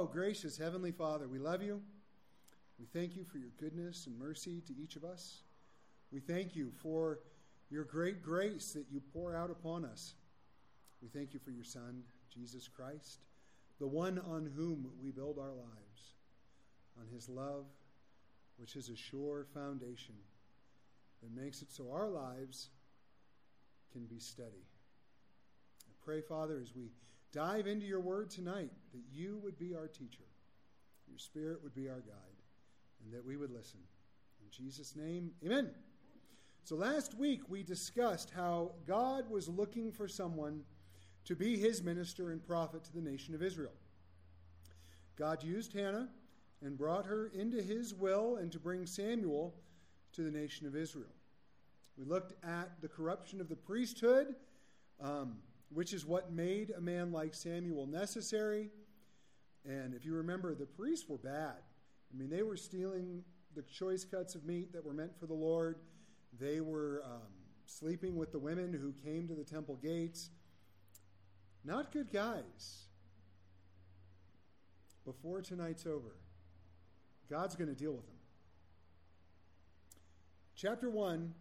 Oh, gracious Heavenly Father, we love you. We thank you for your goodness and mercy to each of us. We thank you for your great grace that you pour out upon us. We thank you for your Son, Jesus Christ, the one on whom we build our lives, on his love, which is a sure foundation that makes it so our lives can be steady. I pray, Father, as we dive into your word tonight, that you would be our teacher, your spirit would be our guide, and that we would listen. In Jesus' name, amen. So last week we discussed how God was looking for someone to be his minister and prophet to the nation of Israel. God used Hannah and brought her into his will and to bring Samuel to the nation of Israel. We looked at the corruption of the priesthood, um, which is what made a man like Samuel necessary. And if you remember, the priests were bad. I mean, they were stealing the choice cuts of meat that were meant for the Lord. They were um, sleeping with the women who came to the temple gates. Not good guys. Before tonight's over, God's going to deal with them. Chapter 1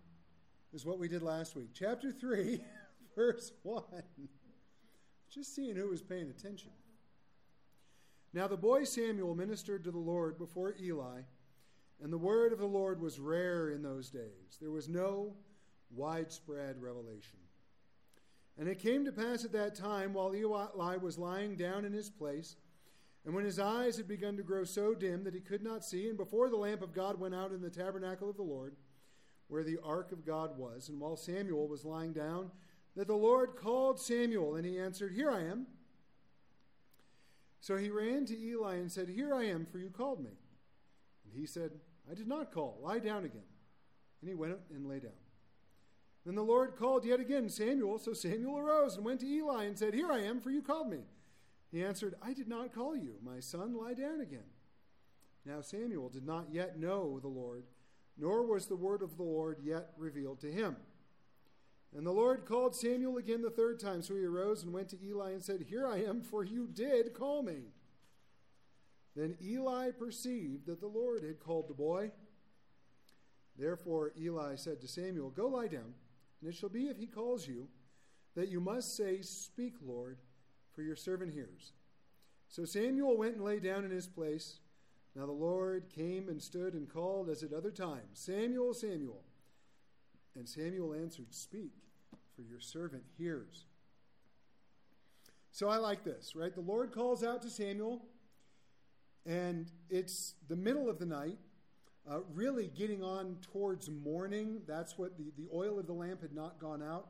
is what we did last week. Chapter 3, verse 1. Just seeing who was paying attention. Now the boy Samuel ministered to the Lord before Eli, and the word of the Lord was rare in those days. There was no widespread revelation. And it came to pass at that time, while Eli was lying down in his place, and when his eyes had begun to grow so dim that he could not see, and before the lamp of God went out in the tabernacle of the Lord, where the ark of God was, and while Samuel was lying down, that the Lord called Samuel, and he answered, Here I am. So he ran to Eli and said, Here I am, for you called me. And he said, I did not call. Lie down again. And he went and lay down. Then the Lord called yet again Samuel. So Samuel arose and went to Eli and said, Here I am, for you called me. He answered, I did not call you. My son, lie down again. Now Samuel did not yet know the Lord nor was the word of the Lord yet revealed to him. And the Lord called Samuel again the third time. So he arose and went to Eli and said, Here I am, for you did call me. Then Eli perceived that the Lord had called the boy. Therefore Eli said to Samuel, Go lie down, and it shall be if he calls you, that you must say, Speak, Lord, for your servant hears. So Samuel went and lay down in his place. Now the Lord came and stood and called as at other times, Samuel, Samuel. And Samuel answered, Speak, for your servant hears. So I like this, right? The Lord calls out to Samuel, and it's the middle of the night, uh, really getting on towards morning. That's what the, the oil of the lamp had not gone out.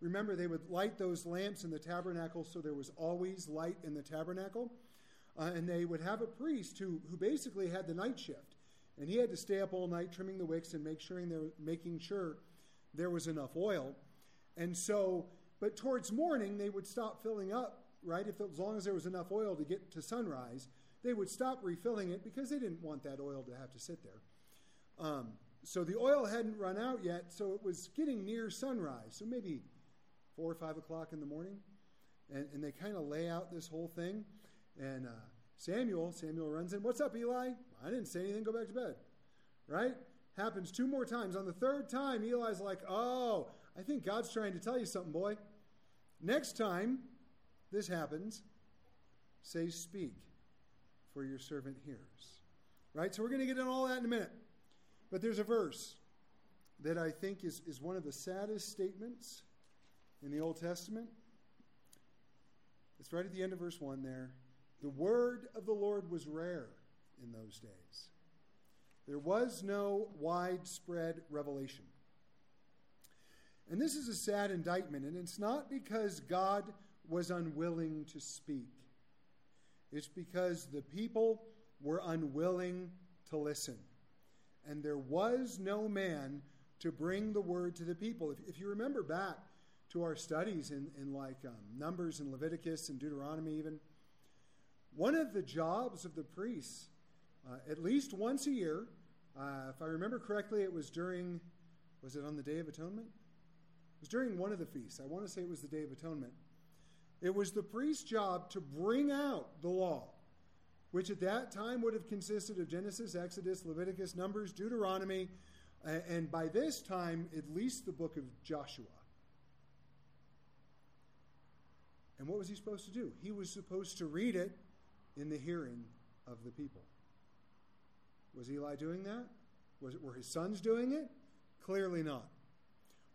Remember, they would light those lamps in the tabernacle so there was always light in the tabernacle. Uh, and they would have a priest who, who basically had the night shift. And he had to stay up all night trimming the wicks and make sure they're making sure there was enough oil. And so, but towards morning, they would stop filling up, right? If as long as there was enough oil to get to sunrise, they would stop refilling it because they didn't want that oil to have to sit there. Um, so the oil hadn't run out yet, so it was getting near sunrise, so maybe four or five o'clock in the morning. And, and they kind of lay out this whole thing. And uh, Samuel, Samuel runs in. What's up, Eli? I didn't say anything. Go back to bed. Right? Happens two more times. On the third time, Eli's like, oh, I think God's trying to tell you something, boy. Next time this happens, say, speak, for your servant hears. Right? So we're going to get into all that in a minute. But there's a verse that I think is, is one of the saddest statements in the Old Testament. It's right at the end of verse 1 there. The word of the Lord was rare in those days. There was no widespread revelation. And this is a sad indictment, and it's not because God was unwilling to speak, it's because the people were unwilling to listen. And there was no man to bring the word to the people. If, if you remember back to our studies in, in like um, Numbers and Leviticus and Deuteronomy, even, one of the jobs of the priests, uh, at least once a year, uh, if I remember correctly, it was during, was it on the Day of Atonement? It was during one of the feasts. I want to say it was the Day of Atonement. It was the priest's job to bring out the law which at that time would have consisted of Genesis, Exodus, Leviticus, Numbers, Deuteronomy, and by this time, at least the book of Joshua. And what was he supposed to do? He was supposed to read it in the hearing of the people. Was Eli doing that? Was were his sons doing it? Clearly not.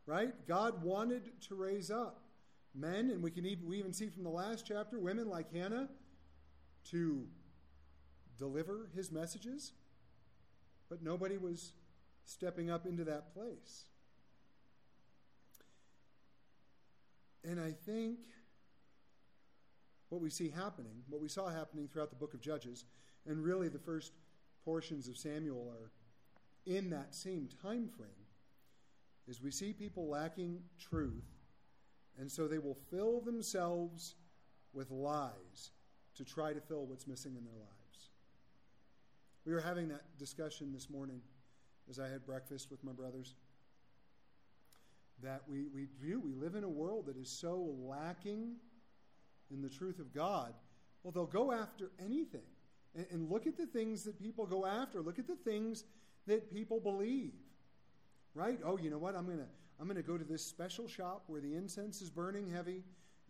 Right? God wanted to raise up men, and we can even, we even see from the last chapter women like Hannah to deliver his messages, but nobody was stepping up into that place. And I think what we see happening, what we saw happening throughout the book of Judges, and really the first portions of Samuel are in that same time frame, is we see people lacking truth, and so they will fill themselves with lies to try to fill what's missing in their lives. We were having that discussion this morning as I had breakfast with my brothers that we, we do. We live in a world that is so lacking in the truth of God. Well, they'll go after anything. And, and look at the things that people go after. Look at the things that people believe. Right? Oh, you know what? I'm going to I'm going to go to this special shop where the incense is burning heavy,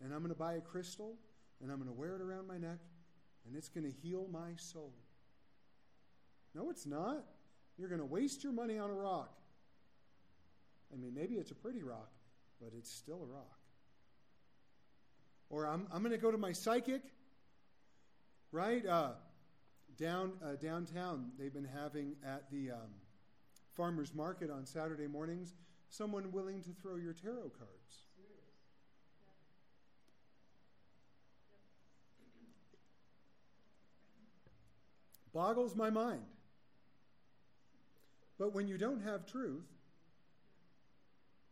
and I'm going to buy a crystal, and I'm going to wear it around my neck, and it's going to heal my soul. No, it's not. You're going to waste your money on a rock. I mean, maybe it's a pretty rock, but it's still a rock. Or I'm, I'm going to go to my psychic, right? Uh, down uh, downtown, they've been having at the um, farmers market on Saturday mornings someone willing to throw your tarot cards. Boggles my mind. But when you don't have truth,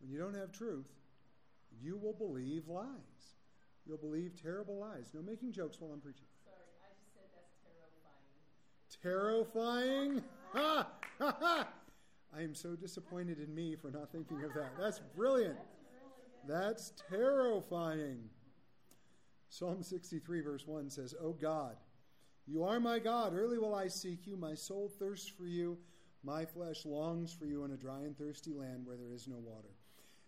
when you don't have truth, you will believe lies. You'll believe terrible lies. No making jokes while I'm preaching. Sorry, I just said that's terrifying. Ha! Ha! Ha! I am so disappointed in me for not thinking of that. That's brilliant. That's terrifying. Psalm 63, verse 1 says, O God, you are my God. Early will I seek you. My soul thirsts for you. My flesh longs for you in a dry and thirsty land where there is no water.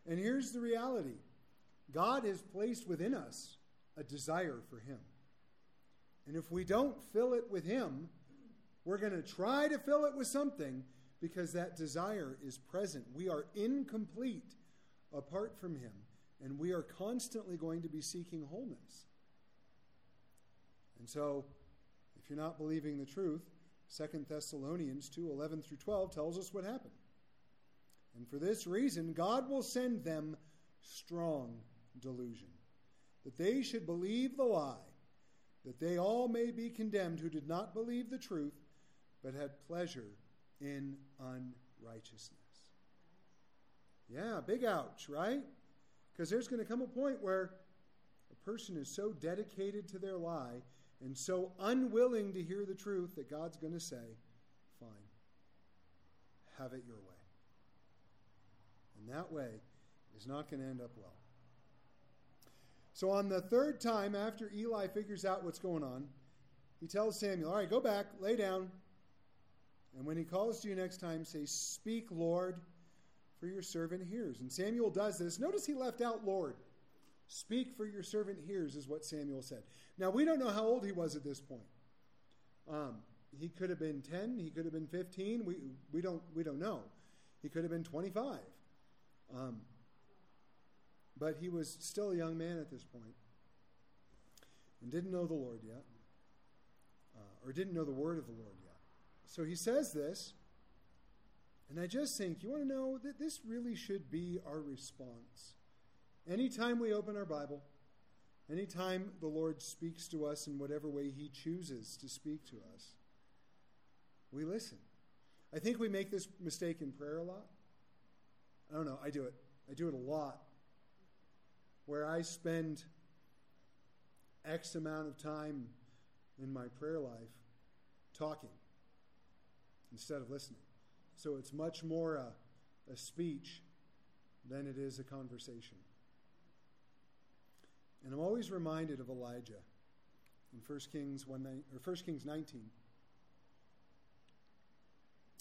And here's the reality God has placed within us a desire for Him. And if we don't fill it with Him, we're going to try to fill it with something because that desire is present. We are incomplete apart from Him, and we are constantly going to be seeking wholeness. And so, if you're not believing the truth, Second Thessalonians 2 11 through 12 tells us what happened. And for this reason, God will send them strong delusion, that they should believe the lie, that they all may be condemned who did not believe the truth, but had pleasure in unrighteousness. Yeah, big ouch, right? Because there's going to come a point where a person is so dedicated to their lie and so unwilling to hear the truth that God's going to say, fine, have it your way. And that way is not going to end up well. So on the third time, after Eli figures out what's going on, he tells Samuel, All right, go back, lay down. And when he calls to you next time, say, Speak, Lord, for your servant hears. And Samuel does this. Notice he left out Lord. Speak, for your servant hears, is what Samuel said. Now, we don't know how old he was at this point. Um, he could have been 10, he could have been 15, we, we, don't, we don't know. He could have been 25. Um, but he was still a young man at this point and didn't know the Lord yet, uh, or didn't know the word of the Lord yet. So he says this, and I just think you want to know that this really should be our response. Anytime we open our Bible, anytime the Lord speaks to us in whatever way He chooses to speak to us, we listen. I think we make this mistake in prayer a lot. I don't know, I do it. I do it a lot. Where I spend X amount of time in my prayer life talking instead of listening. So it's much more a, a speech than it is a conversation. And I'm always reminded of Elijah in 1 Kings 1 or 1 Kings 19.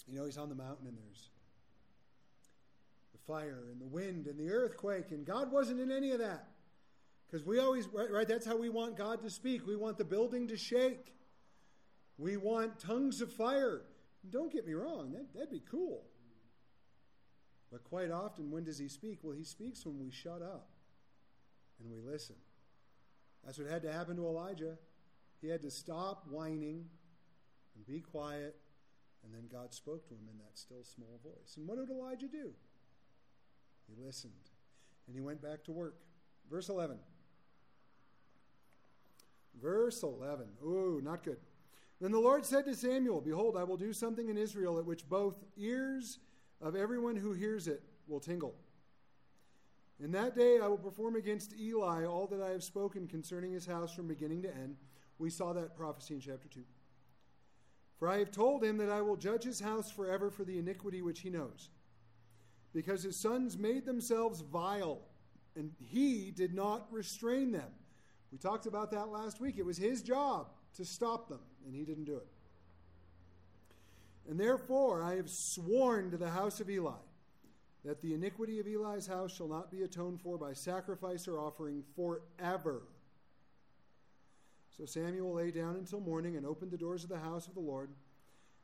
You know, he's on the mountain and there's the fire and the wind and the earthquake, and God wasn't in any of that. Because we always, right, right, that's how we want God to speak. We want the building to shake. We want tongues of fire. Don't get me wrong, that, that'd be cool. But quite often, when does he speak? Well, he speaks when we shut up and we listen. That's what had to happen to Elijah. He had to stop whining and be quiet, and then God spoke to him in that still small voice. And what did Elijah do? He listened and he went back to work. Verse 11. Verse 11. Ooh, not good. Then the Lord said to Samuel, Behold, I will do something in Israel at which both ears of everyone who hears it will tingle. In that day I will perform against Eli all that I have spoken concerning his house from beginning to end. We saw that prophecy in chapter 2. For I have told him that I will judge his house forever for the iniquity which he knows, because his sons made themselves vile, and he did not restrain them. We talked about that last week. It was his job to stop them, and he didn't do it. And therefore I have sworn to the house of Eli that the iniquity of Eli's house shall not be atoned for by sacrifice or offering forever. So Samuel lay down until morning and opened the doors of the house of the Lord.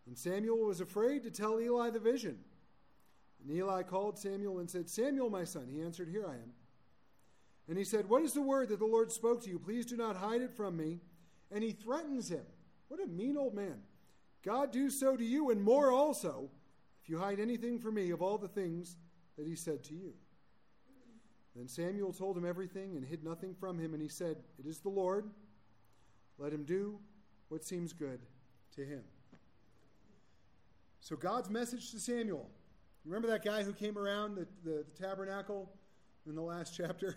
And Samuel was afraid to tell Eli the vision. And Eli called Samuel and said, Samuel, my son. He answered, Here I am. And he said, What is the word that the Lord spoke to you? Please do not hide it from me. And he threatens him. What a mean old man. God do so to you, and more also, if you hide anything from me of all the things that he said to you. Then Samuel told him everything and hid nothing from him, and he said, It is the Lord. Let him do what seems good to him. So, God's message to Samuel. Remember that guy who came around the, the, the tabernacle in the last chapter?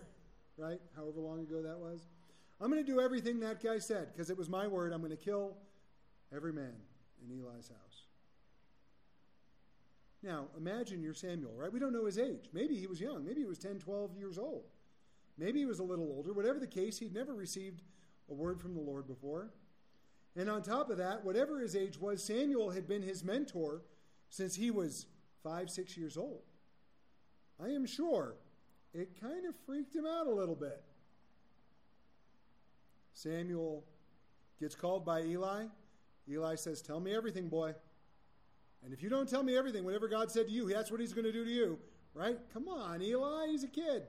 right? However long ago that was. I'm going to do everything that guy said because it was my word. I'm going to kill every man in Eli's house. Now, imagine you're Samuel, right? We don't know his age. Maybe he was young. Maybe he was 10, 12 years old. Maybe he was a little older. Whatever the case, he'd never received a word from the Lord before. And on top of that, whatever his age was, Samuel had been his mentor since he was five, six years old. I am sure it kind of freaked him out a little bit. Samuel gets called by Eli. Eli says, Tell me everything, boy. And if you don't tell me everything, whatever God said to you, that's what he's going to do to you. Right? Come on, Eli, he's a kid.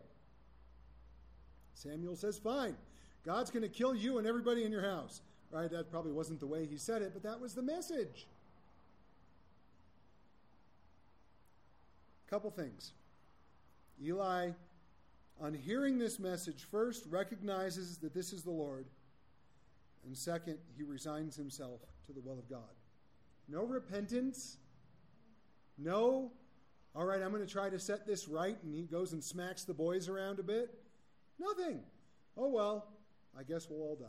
Samuel says, Fine. God's going to kill you and everybody in your house. Right? That probably wasn't the way he said it, but that was the message. Couple things. Eli on hearing this message, first recognizes that this is the Lord, and second, he resigns himself to the will of God. No repentance, no, all right, I'm going to try to set this right, and he goes and smacks the boys around a bit. Nothing. Oh, well, I guess we'll all die.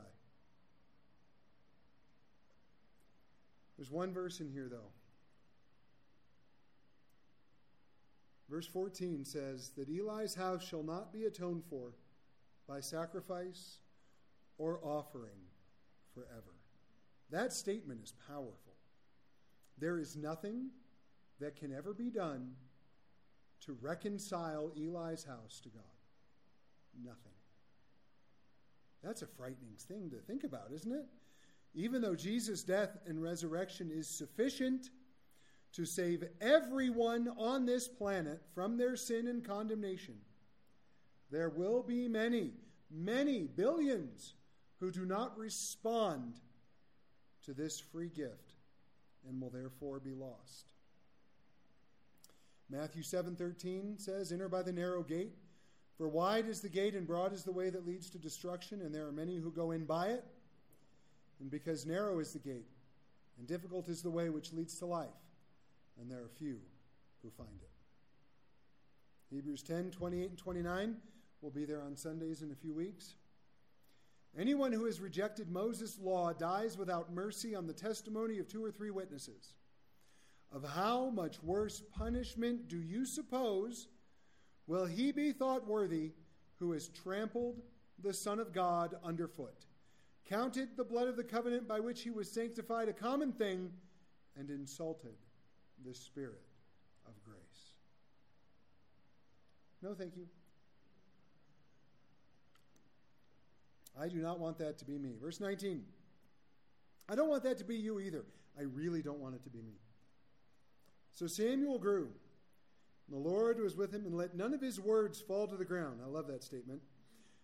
There's one verse in here, though. Verse 14 says that Eli's house shall not be atoned for by sacrifice or offering forever. That statement is powerful. There is nothing that can ever be done to reconcile Eli's house to God. Nothing. That's a frightening thing to think about, isn't it? Even though Jesus' death and resurrection is sufficient to save everyone on this planet from their sin and condemnation. There will be many, many billions who do not respond to this free gift and will therefore be lost. Matthew 7:13 says, "Enter by the narrow gate, for wide is the gate and broad is the way that leads to destruction, and there are many who go in by it. And because narrow is the gate, and difficult is the way which leads to life, and there are few who find it. Hebrews 10 28 and 29 will be there on Sundays in a few weeks. Anyone who has rejected Moses' law dies without mercy on the testimony of two or three witnesses. Of how much worse punishment do you suppose will he be thought worthy who has trampled the Son of God underfoot? counted the blood of the covenant by which he was sanctified a common thing, and insulted the Spirit of grace. No, thank you. I do not want that to be me. Verse 19. I don't want that to be you either. I really don't want it to be me. So Samuel grew. The Lord was with him and let none of his words fall to the ground. I love that statement.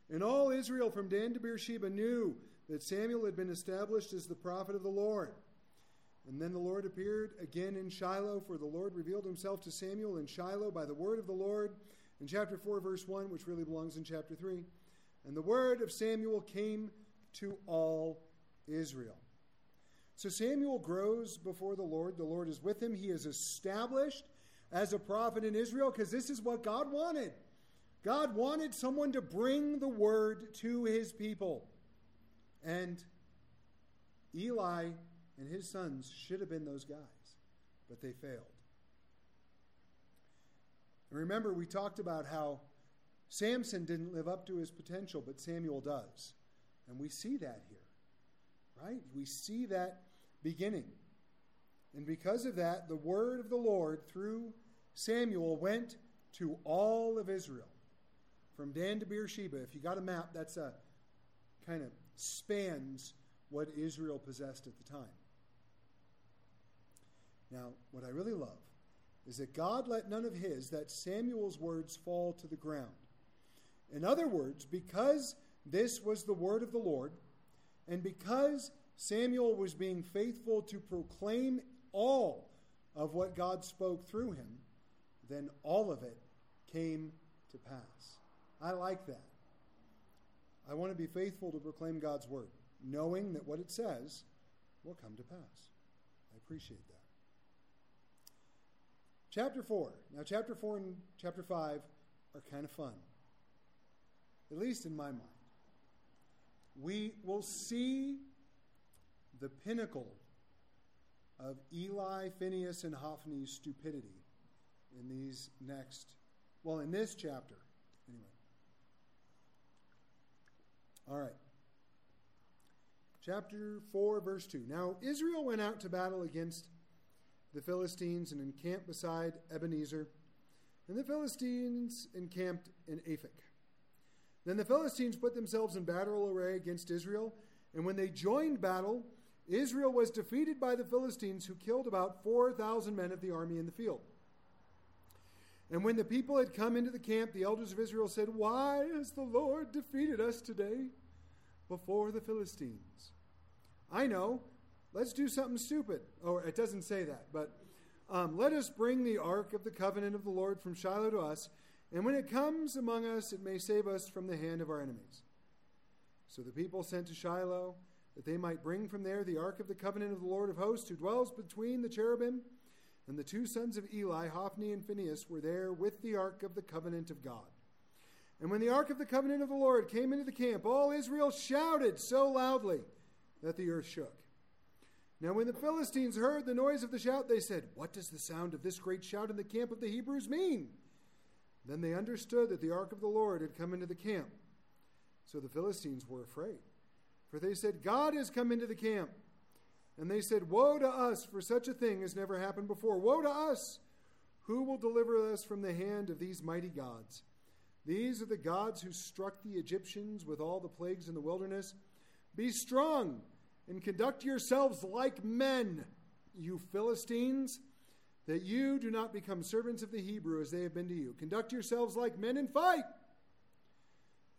And all Israel from Dan to Beersheba knew that Samuel had been established as the prophet of the Lord. And then the Lord appeared again in Shiloh, for the Lord revealed himself to Samuel in Shiloh by the word of the Lord in chapter 4, verse 1, which really belongs in chapter 3. And the word of Samuel came to all Israel. So Samuel grows before the Lord. The Lord is with him. He is established as a prophet in Israel because this is what God wanted. God wanted someone to bring the word to his people. And Eli and his sons should have been those guys, but they failed. And remember, we talked about how Samson didn't live up to his potential, but Samuel does. And we see that here, right? We see that beginning. And because of that, the word of the Lord through Samuel went to all of Israel, from Dan to Beersheba. If you got a map, that's a kind of spans what Israel possessed at the time. Now, what I really love is that God let none of his, that Samuel's words, fall to the ground. In other words, because this was the word of the Lord, and because Samuel was being faithful to proclaim all of what God spoke through him, then all of it came to pass. I like that. I want to be faithful to proclaim God's word, knowing that what it says will come to pass. I appreciate that. Chapter 4. Now, chapter 4 and chapter 5 are kind of fun, at least in my mind. We will see the pinnacle of Eli, Phineas, and Hophni's stupidity in these next, well, in this chapter, anyway. All right. Chapter 4, verse 2. Now, Israel went out to battle against the Philistines and encamped beside Ebenezer, and the Philistines encamped in Aphek. Then the Philistines put themselves in battle array against Israel, and when they joined battle, Israel was defeated by the Philistines, who killed about 4,000 men of the army in the field. And when the people had come into the camp, the elders of Israel said, Why has the Lord defeated us today before the Philistines? I know. Let's do something stupid. Oh, it doesn't say that, but um, let us bring the ark of the covenant of the Lord from Shiloh to us, and when it comes among us, it may save us from the hand of our enemies. So the people sent to Shiloh that they might bring from there the ark of the covenant of the Lord of hosts, who dwells between the cherubim. And the two sons of Eli, Hophni and Phinehas, were there with the ark of the covenant of God. And when the ark of the covenant of the Lord came into the camp, all Israel shouted so loudly that the earth shook. Now, when the Philistines heard the noise of the shout, they said, What does the sound of this great shout in the camp of the Hebrews mean? Then they understood that the ark of the Lord had come into the camp. So the Philistines were afraid. For they said, God has come into the camp. And they said, Woe to us, for such a thing has never happened before. Woe to us! Who will deliver us from the hand of these mighty gods? These are the gods who struck the Egyptians with all the plagues in the wilderness. Be strong and conduct yourselves like men, you Philistines, that you do not become servants of the Hebrew as they have been to you. Conduct yourselves like men and fight.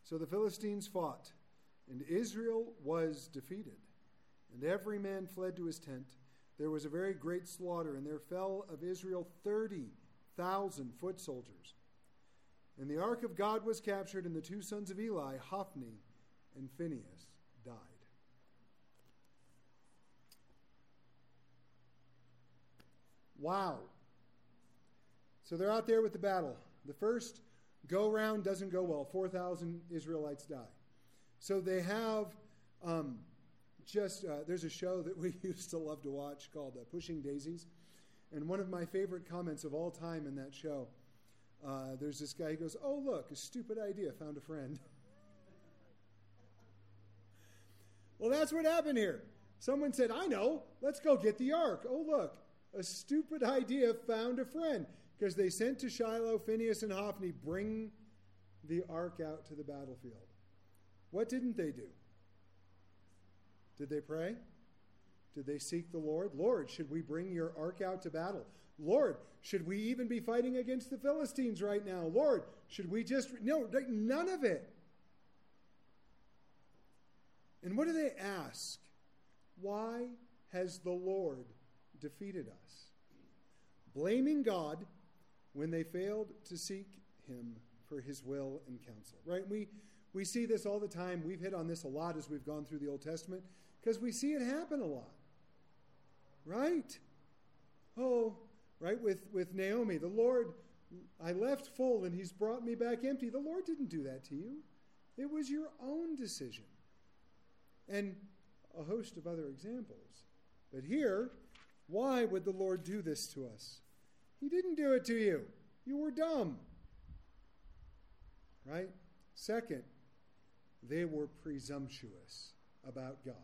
So the Philistines fought and Israel was defeated, and every man fled to his tent. There was a very great slaughter, and there fell of Israel 30,000 foot soldiers. And the ark of God was captured, and the two sons of Eli, Hophni and Phinehas, died. Wow. So they're out there with the battle. The first go round doesn't go well. 4,000 Israelites die. So they have um, just, uh, there's a show that we used to love to watch called uh, Pushing Daisies. And one of my favorite comments of all time in that show, uh, there's this guy, he goes, Oh, look, a stupid idea, found a friend. Well, that's what happened here. Someone said, I know, let's go get the ark. Oh, look, a stupid idea found a friend because they sent to Shiloh, Phineas and Hophni, bring the ark out to the battlefield. What didn't they do? Did they pray? Did they seek the Lord? Lord, should we bring your ark out to battle? Lord, should we even be fighting against the Philistines right now? Lord, should we just. No, none of it. And what do they ask? Why has the Lord defeated us? Blaming God when they failed to seek him for his will and counsel. Right? We we see this all the time. We've hit on this a lot as we've gone through the Old Testament because we see it happen a lot. Right? Oh, right with with Naomi, the Lord I left full and he's brought me back empty. The Lord didn't do that to you. It was your own decision. And a host of other examples. But here, why would the Lord do this to us? He didn't do it to you. You were dumb. Right? Second, they were presumptuous about God.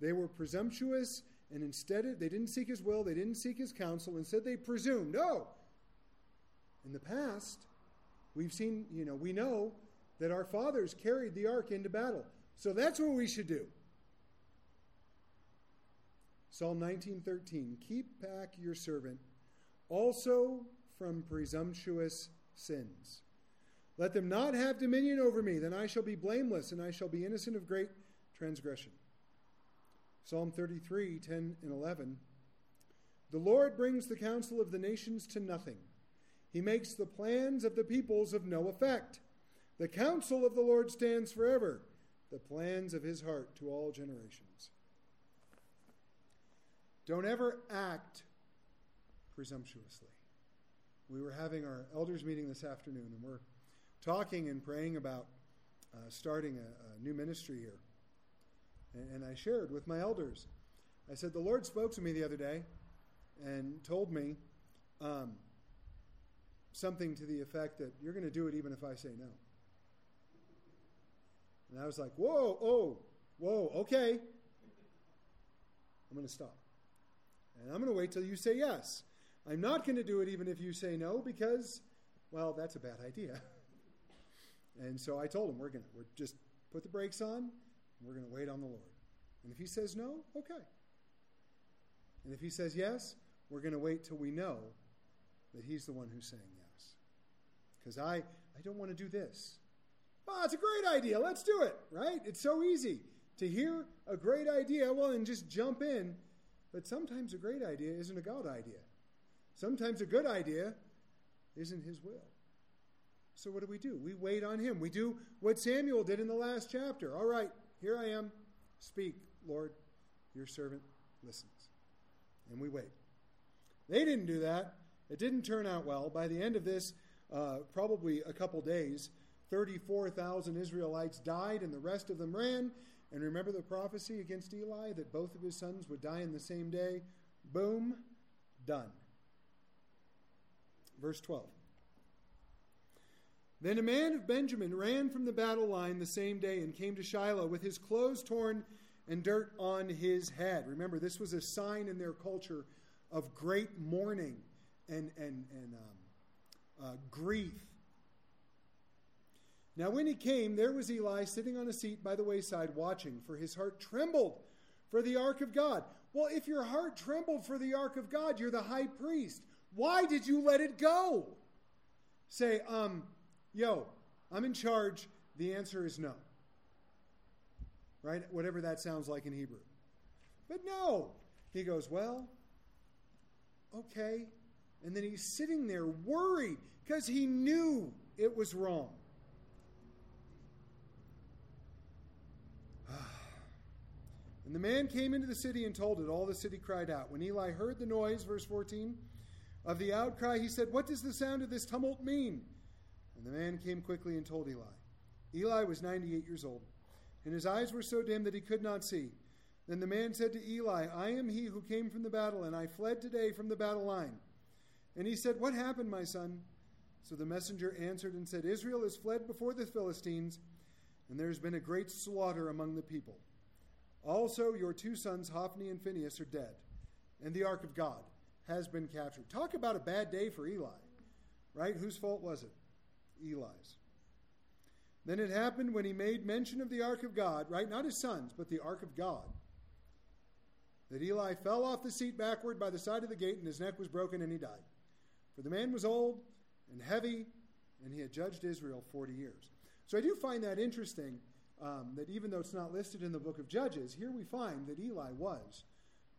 They were presumptuous, and instead, of, they didn't seek his will, they didn't seek his counsel. Instead, they presumed, oh, in the past, we've seen, you know, we know that our fathers carried the ark into battle. So that's what we should do. Psalm 19:13 Keep back your servant also from presumptuous sins. Let them not have dominion over me, then I shall be blameless and I shall be innocent of great transgression. Psalm 33, 10 and 11. The Lord brings the counsel of the nations to nothing. He makes the plans of the peoples of no effect. The counsel of the Lord stands forever, the plans of his heart to all generations. Don't ever act presumptuously. We were having our elders meeting this afternoon, and we're talking and praying about uh, starting a, a, new ministry here. And, and I shared with my elders. I said, The Lord spoke to me the other day and told me um, something to the effect that you're going to do it even if I say no. And I was like, Whoa, oh, whoa, okay. I'm going to stop. And I'm going to wait till you say yes. I'm not going to do it even if you say no because, well, that's a bad idea. And so I told him, we're going to we're just put the brakes on, we're going to wait on the Lord. And if he says no, okay. And if he says yes, we're going to wait till we know that he's the one who's saying yes. Because I, I don't want to do this. Oh, it's a great idea. Let's do it, right? It's so easy to hear a great idea, well, and just jump in. But sometimes a great idea isn't a God idea. Sometimes a good idea isn't his will. So what do we do? We wait on him. We do what Samuel did in the last chapter. All right, here I am. Speak, Lord. Your servant listens. And we wait. They didn't do that. It didn't turn out well. By the end of this, uh, probably a couple days, 34,000 Israelites died, and the rest of them ran. And remember the prophecy against Eli that both of his sons would die in the same day? Boom, done. Verse 12. Then a man of Benjamin ran from the battle line the same day and came to Shiloh with his clothes torn and dirt on his head. Remember, this was a sign in their culture of great mourning and, and, and um, uh, grief. Now, when he came, there was Eli sitting on a seat by the wayside watching, for his heart trembled for the ark of God. Well, if your heart trembled for the ark of God, you're the high priest. Why did you let it go? Say, um, yo, I'm in charge. The answer is no. Right? Whatever that sounds like in Hebrew. But no. He goes, well, okay. And then he's sitting there worried because he knew it was wrong. And the man came into the city and told it. All the city cried out. When Eli heard the noise, verse 14, of the outcry, he said, What does the sound of this tumult mean? And the man came quickly and told Eli. Eli was 98 years old, and his eyes were so dim that he could not see. Then the man said to Eli, I am he who came from the battle, and I fled today from the battle line. And he said, What happened, my son? So the messenger answered and said, Israel has fled before the Philistines, and there has been a great slaughter among the people. Also, your two sons, Hophni and Phinehas, are dead, and the ark of God has been captured. Talk about a bad day for Eli, right? Whose fault was it? Eli's. Then it happened when he made mention of the ark of God, right? Not his sons, but the ark of God, that Eli fell off the seat backward by the side of the gate, and his neck was broken, and he died. For the man was old and heavy, and he had judged Israel 40 years. So I do find that interesting um, that even though it's not listed in the book of Judges, here we find that Eli was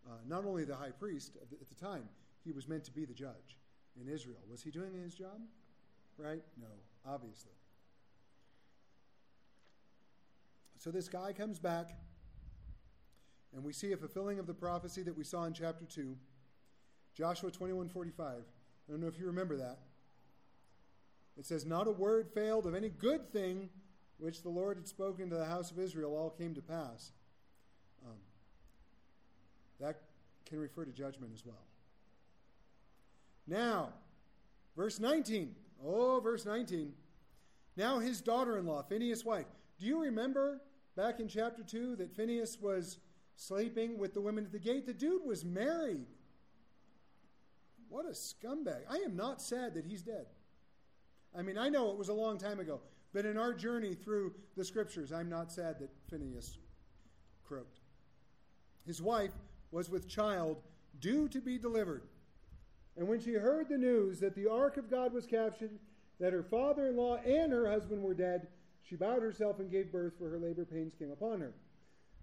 uh, not only the high priest the, at the time, he was meant to be the judge in Israel. Was he doing his job? Right? No, obviously. So this guy comes back, and we see a fulfilling of the prophecy that we saw in chapter 2, Joshua 21 45. I don't know if you remember that. It says, Not a word failed of any good thing which the Lord had spoken to the house of Israel all came to pass. Um, that can refer to judgment as well. Now, verse 19. Oh, verse 19. Now his daughter in law, Phinehas' wife. Do you remember back in chapter 2 that Phinehas was sleeping with the women at the gate? The dude was married. What a scumbag. I am not sad that he's dead. I mean, I know it was a long time ago, but in our journey through the scriptures, I'm not sad that Phineas croaked. His wife was with child due to be delivered. And when she heard the news that the ark of God was captured, that her father in law and her husband were dead, she bowed herself and gave birth, for her labor pains came upon her.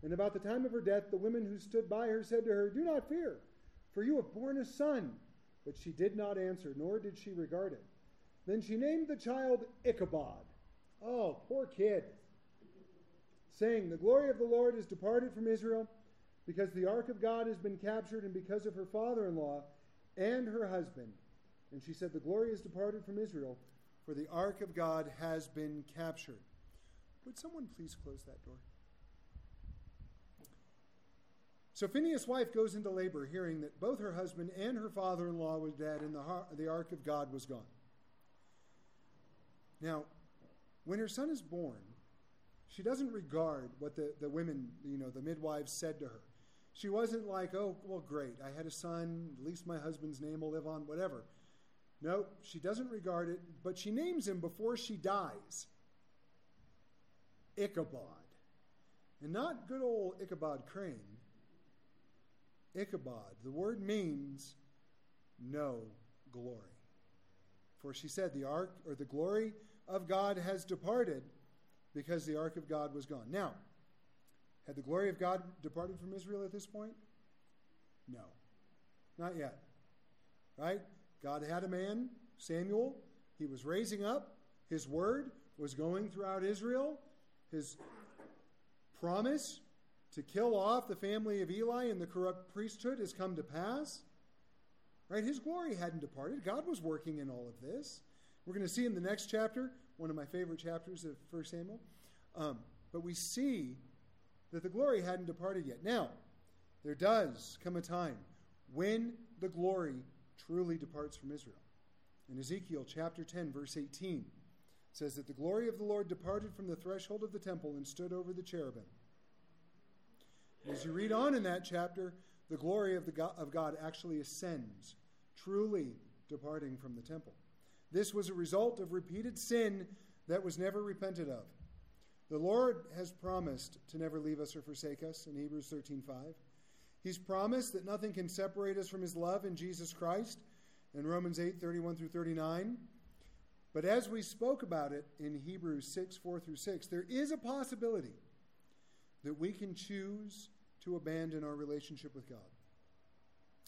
And about the time of her death, the women who stood by her said to her, Do not fear, for you have borne a son. But she did not answer, nor did she regard it. Then she named the child Ichabod. Oh, poor kid. Saying, The glory of the Lord is departed from Israel, because the ark of God has been captured, and because of her father in law and her husband. And she said, The glory is departed from Israel, for the ark of God has been captured. Would someone please close that door? So Phineas' wife goes into labor, hearing that both her husband and her father in law were dead, and the, the ark of God was gone. Now, when her son is born, she doesn't regard what the, the women, you know, the midwives said to her. She wasn't like, oh, well, great, I had a son, at least my husband's name will live on, whatever. No, she doesn't regard it, but she names him before she dies Ichabod. And not good old Ichabod Crane. Ichabod. The word means no glory. For she said, the ark, or the glory of God has departed because the ark of God was gone. Now, had the glory of God departed from Israel at this point? No, not yet. Right? God had a man, Samuel, he was raising up. His word was going throughout Israel. His promise to kill off the family of Eli and the corrupt priesthood has come to pass. Right? His glory hadn't departed. God was working in all of this. We're going to see in the next chapter, one of my favorite chapters of 1 Samuel. Um, but we see that the glory hadn't departed yet. Now, there does come a time when the glory truly departs from Israel. In Ezekiel chapter 10, verse 18, says that the glory of the Lord departed from the threshold of the temple and stood over the cherubim. As you read on in that chapter, the glory of, the God, of God actually ascends, truly departing from the temple. This was a result of repeated sin that was never repented of. The Lord has promised to never leave us or forsake us in Hebrews 13:5. He's promised that nothing can separate us from his love in Jesus Christ in Romans 8:31 through 39. But as we spoke about it in Hebrews 6, 4 through 6, there is a possibility that we can choose to abandon our relationship with God.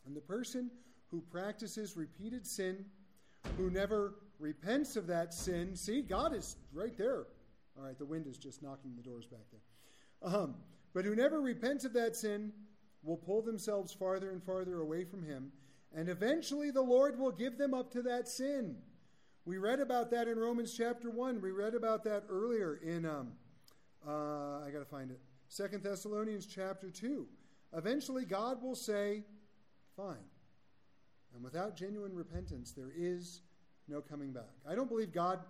And the person who practices repeated sin, who never repents of that sin, see, God is right there. All right, the wind is just knocking the doors back there. Um, but who never repents of that sin will pull themselves farther and farther away from Him, and eventually the Lord will give them up to that sin. We read about that in Romans chapter 1. We read about that earlier in, um, uh, I got to find it, Second Thessalonians chapter 2. Eventually, God will say, Fine. And without genuine repentance, there is no coming back. I don't believe God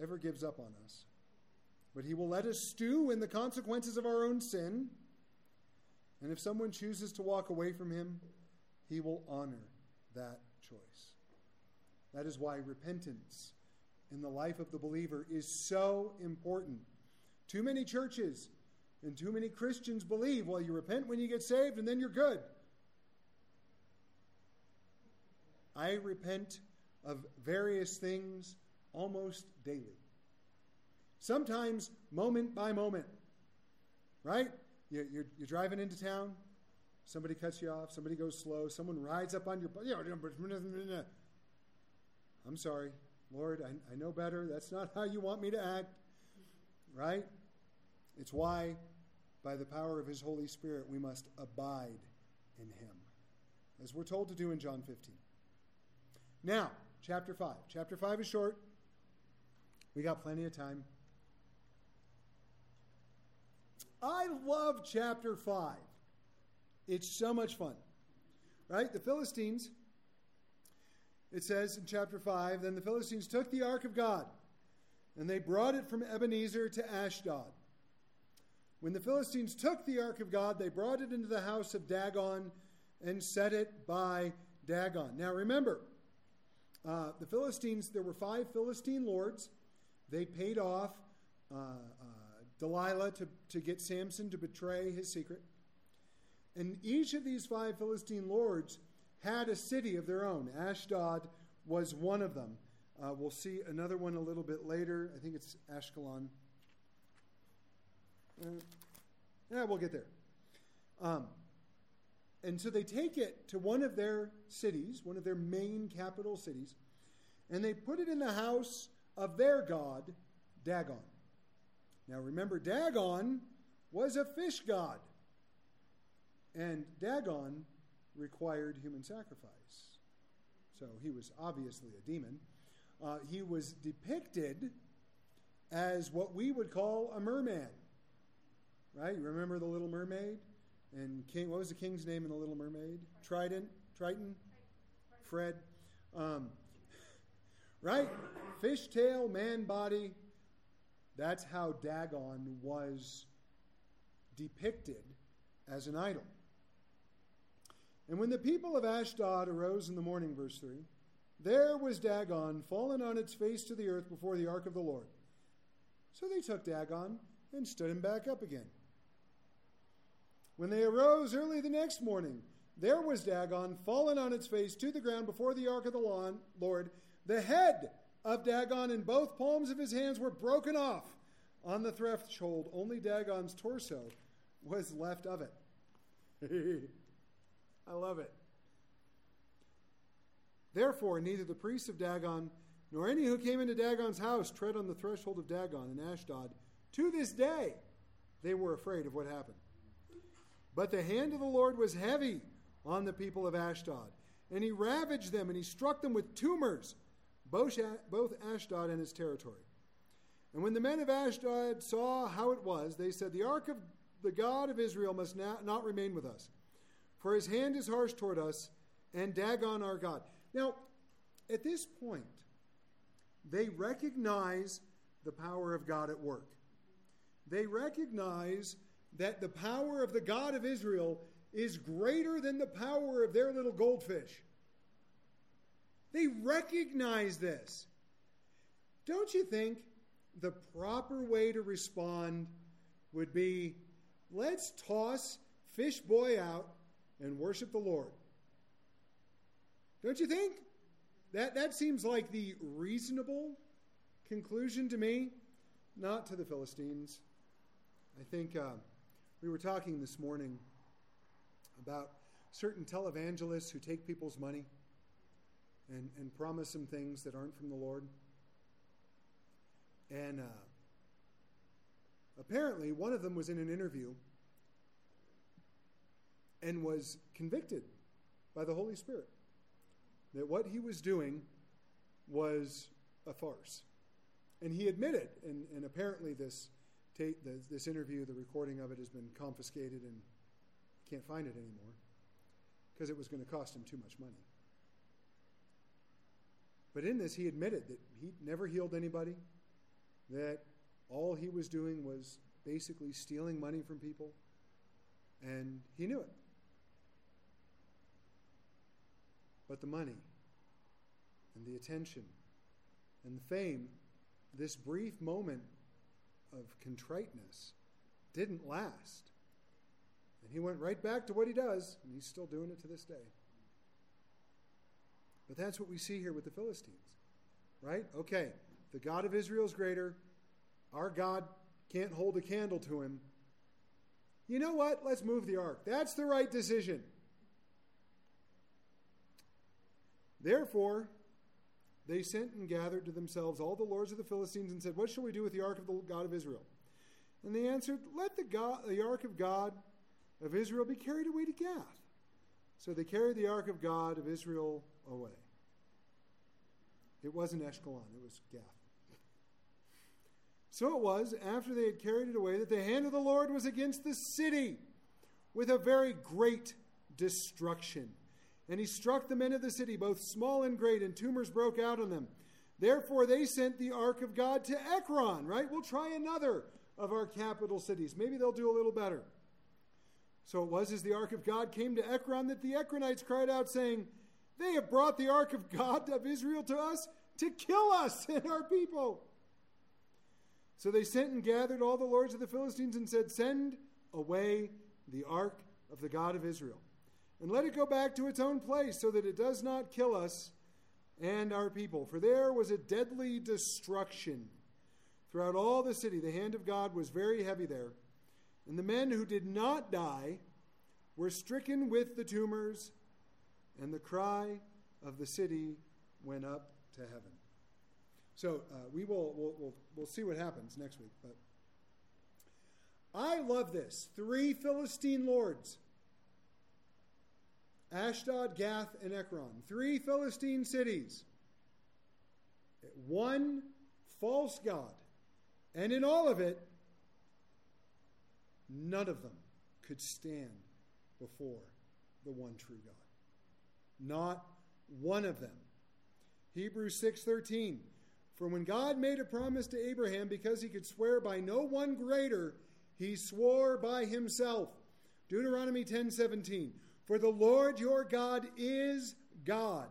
ever gives up on us, but He will let us stew in the consequences of our own sin. And if someone chooses to walk away from him, he will honor that choice. That is why repentance in the life of the believer is so important. Too many churches and too many Christians believe, well, you repent when you get saved and then you're good. I repent of various things almost daily. Sometimes moment by moment, right? You're, you're, you're, driving into town, somebody cuts you off, somebody goes slow, someone rides up on your. You I'm sorry, Lord, I, I know better. That's not how you want me to act, right? It's why, by the power of His Holy Spirit, we must abide in Him, as we're told to do in John 15. Now, chapter 5. Chapter 5 is short. We got plenty of time. I love chapter 5. It's so much fun. Right? The Philistines, it says in chapter 5 Then the Philistines took the ark of God, and they brought it from Ebenezer to Ashdod. When the Philistines took the ark of God, they brought it into the house of Dagon and set it by Dagon. Now remember, uh, the Philistines, there were five Philistine lords. They paid off uh, uh, Delilah to, to get Samson to betray his secret. And each of these five Philistine lords had a city of their own. Ashdod was one of them. Uh, we'll see another one a little bit later. I think it's Ashkelon. Uh, yeah, we'll get there. Um, and so they take it to one of their cities, one of their main capital cities, and they put it in the house of their god, Dagon. Now remember, Dagon was a fish god, and Dagon required human sacrifice. So he was obviously a demon. Uh, he was depicted as what we would call a merman. Right? You remember the Little Mermaid? And King, what was the king's name in the Little Mermaid? Trident, Triton, Fred. Um, right? Fishtail, man body. That's how Dagon was depicted as an idol. And when the people of Ashdod arose in the morning, verse 3, there was Dagon fallen on its face to the earth before the ark of the Lord. So they took Dagon and stood him back up again. When they arose early the next morning, there was Dagon fallen on its face to the ground before the ark of the Lord. The head of Dagon and both palms of his hands were broken off on the threshold. Only Dagon's torso was left of it. I love it. Therefore, neither the priests of Dagon nor any who came into Dagon's house tread on the threshold of Dagon in Ashdod. To this day, they were afraid of what happened. But the hand of the Lord was heavy on the people of Ashdod, and he ravaged them, and he struck them with tumors, both Ashdod and its territory. And when the men of Ashdod saw how it was, they said, The ark of the God of Israel must not remain with us, for his hand is harsh toward us, and Dagon our God. Now, at this point, they recognize the power of God at work. They recognize that the power of the God of Israel is greater than the power of their little goldfish. They recognize this. Don't you think the proper way to respond would be let's toss Fish Boy out and worship the Lord? Don't you think? That, that seems like the reasonable conclusion to me, not to the Philistines. I think. Uh, we were talking this morning about certain televangelists who take people's money and, and promise them things that aren't from the Lord. And uh, apparently, one of them was in an interview and was convicted by the Holy Spirit that what he was doing was a farce. And he admitted, and, and apparently, this tape, this interview, the recording of it has been confiscated and can't find it anymore because it was going to cost him too much money. But in this, he admitted that he never healed anybody, that all he was doing was basically stealing money from people, And he knew it. But the money and the attention and the fame, this brief moment of contriteness, didn't last. And he went right back to what he does, and he's still doing it to this day. But that's what we see here with the Philistines, right? Okay, the God of Israel is greater. Our God can't hold a candle to him. You know what? Let's move the ark. That's the right decision. Therefore, they sent and gathered to themselves all the lords of the Philistines and said, What shall we do with the ark of the God of Israel? And they answered, Let the, God, the ark of God of Israel be carried away to Gath. So they carried the ark of God of Israel away. It wasn't Ashkelon, it was Gath. So it was, after they had carried it away, that the hand of the Lord was against the city with a very great destruction. And he struck the men of the city, both small and great, and tumors broke out on them. Therefore, they sent the ark of God to Ekron, right? We'll try another of our capital cities. Maybe they'll do a little better. So it was as the ark of God came to Ekron that the Ekronites cried out, saying, They have brought the ark of God of Israel to us to kill us and our people. So they sent and gathered all the lords of the Philistines and said, Send away the ark of the God of Israel and let it go back to its own place so that it does not kill us and our people. For there was a deadly destruction throughout all the city. The hand of God was very heavy there. And the men who did not die were stricken with the tumors, and the cry of the city went up to heaven. So uh, we will we'll, we'll, we'll see what happens next week. But I love this. Three Philistine lords Ashdod, Gath, and Ekron. Three Philistine cities. One false God. And in all of it, none of them could stand before the one true God. Not one of them. Hebrews 6:13 For when God made a promise to Abraham because he could swear by no one greater, he swore by himself. Deuteronomy 10:17 for the Lord your God is God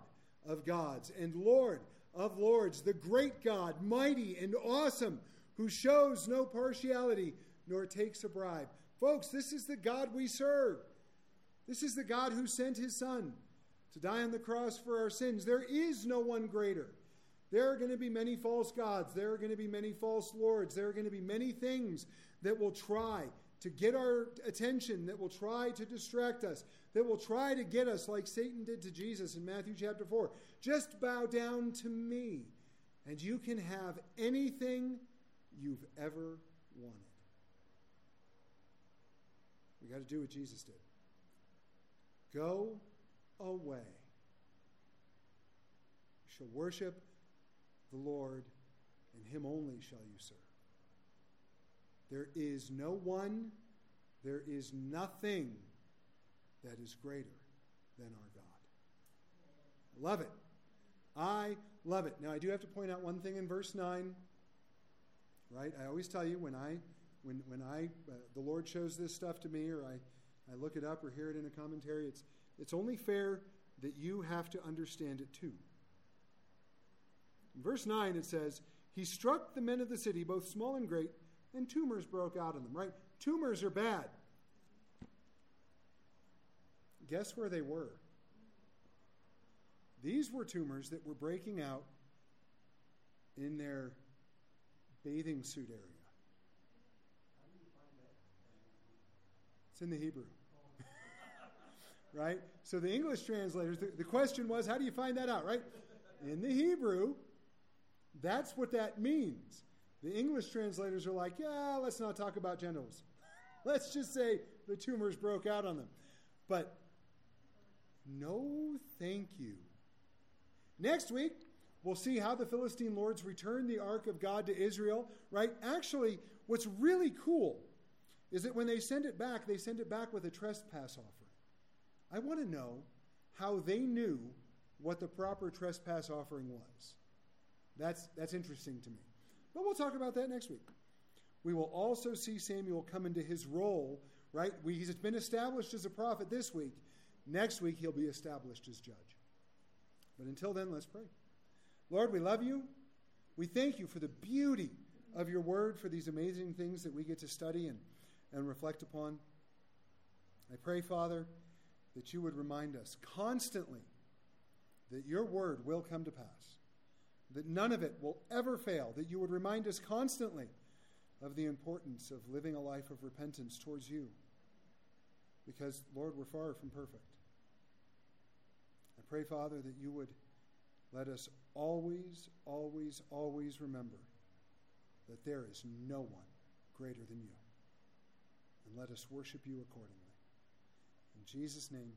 of gods and Lord of lords, the great God, mighty and awesome, who shows no partiality nor takes a bribe. Folks, this is the God we serve. This is the God who sent his Son to die on the cross for our sins. There is no one greater. There are going to be many false gods. There are going to be many false lords. There are going to be many things that will try to get our attention, that will try to distract us, that will try to get us like Satan did to Jesus in Matthew chapter 4. Just bow down to me, and you can have anything you've ever wanted. We got to do what Jesus did. Go away. You shall worship the Lord, and him only shall you serve. There is no one, there is nothing that is greater than our God. I love it. I love it. Now, I do have to point out one thing in verse 9, right? I always tell you when I, when, when I, uh, the Lord shows this stuff to me or I, I look it up or hear it in a commentary, it's, it's only fair that you have to understand it too. In verse 9, it says, He struck the men of the city, both small and great, and tumors broke out in them, right? Tumors are bad. Guess where they were? These were tumors that were breaking out in their bathing suit area. It's in the Hebrew. right? So the English translators, the, the question was, how do you find that out, right? In the Hebrew, that's what that means. The English translators are like, yeah, let's not talk about genitals. let's just say the tumors broke out on them. But no, thank you. Next week, we'll see how the Philistine lords returned the ark of God to Israel, right? Actually, what's really cool is that when they send it back, they send it back with a trespass offering. I want to know how they knew what the proper trespass offering was. That's, that's interesting to me. But we'll talk about that next week. We will also see Samuel come into his role right? He's been established as a prophet this week. Next week, he'll be established as judge. But until then, let's pray. Lord, we love you. We thank you for the beauty of your word, for these amazing things that we get to study and, and reflect upon. I pray, Father, that you would remind us constantly that your word will come to pass, that none of it will ever fail, that you would remind us constantly of the importance of living a life of repentance towards you. Because, Lord, we're far from perfect. I pray, Father, that you would let us always, always, always remember that there is no one greater than you. And let us worship you accordingly. In Jesus' name.